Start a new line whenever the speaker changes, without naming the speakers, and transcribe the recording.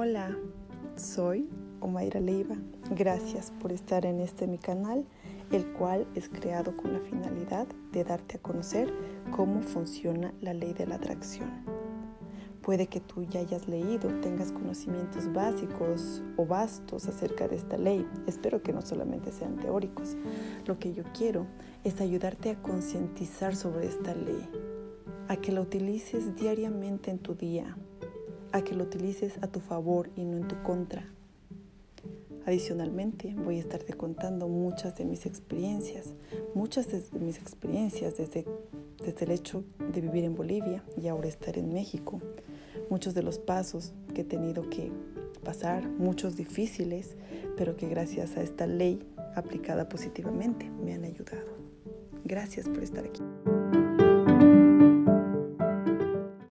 Hola, soy Omaira Leiva. Gracias por estar en este mi canal, el cual es creado con la finalidad de darte a conocer cómo funciona la ley de la atracción. Puede que tú ya hayas leído, tengas conocimientos básicos o vastos acerca de esta ley. Espero que no solamente sean teóricos. Lo que yo quiero es ayudarte a concientizar sobre esta ley, a que la utilices diariamente en tu día, a que lo utilices a tu favor y no en tu contra. Adicionalmente, voy a estarte contando muchas de mis experiencias, muchas de mis experiencias desde, desde el hecho de vivir en Bolivia y ahora estar en México, muchos de los pasos que he tenido que pasar, muchos difíciles, pero que gracias a esta ley aplicada positivamente me han ayudado. Gracias por estar aquí.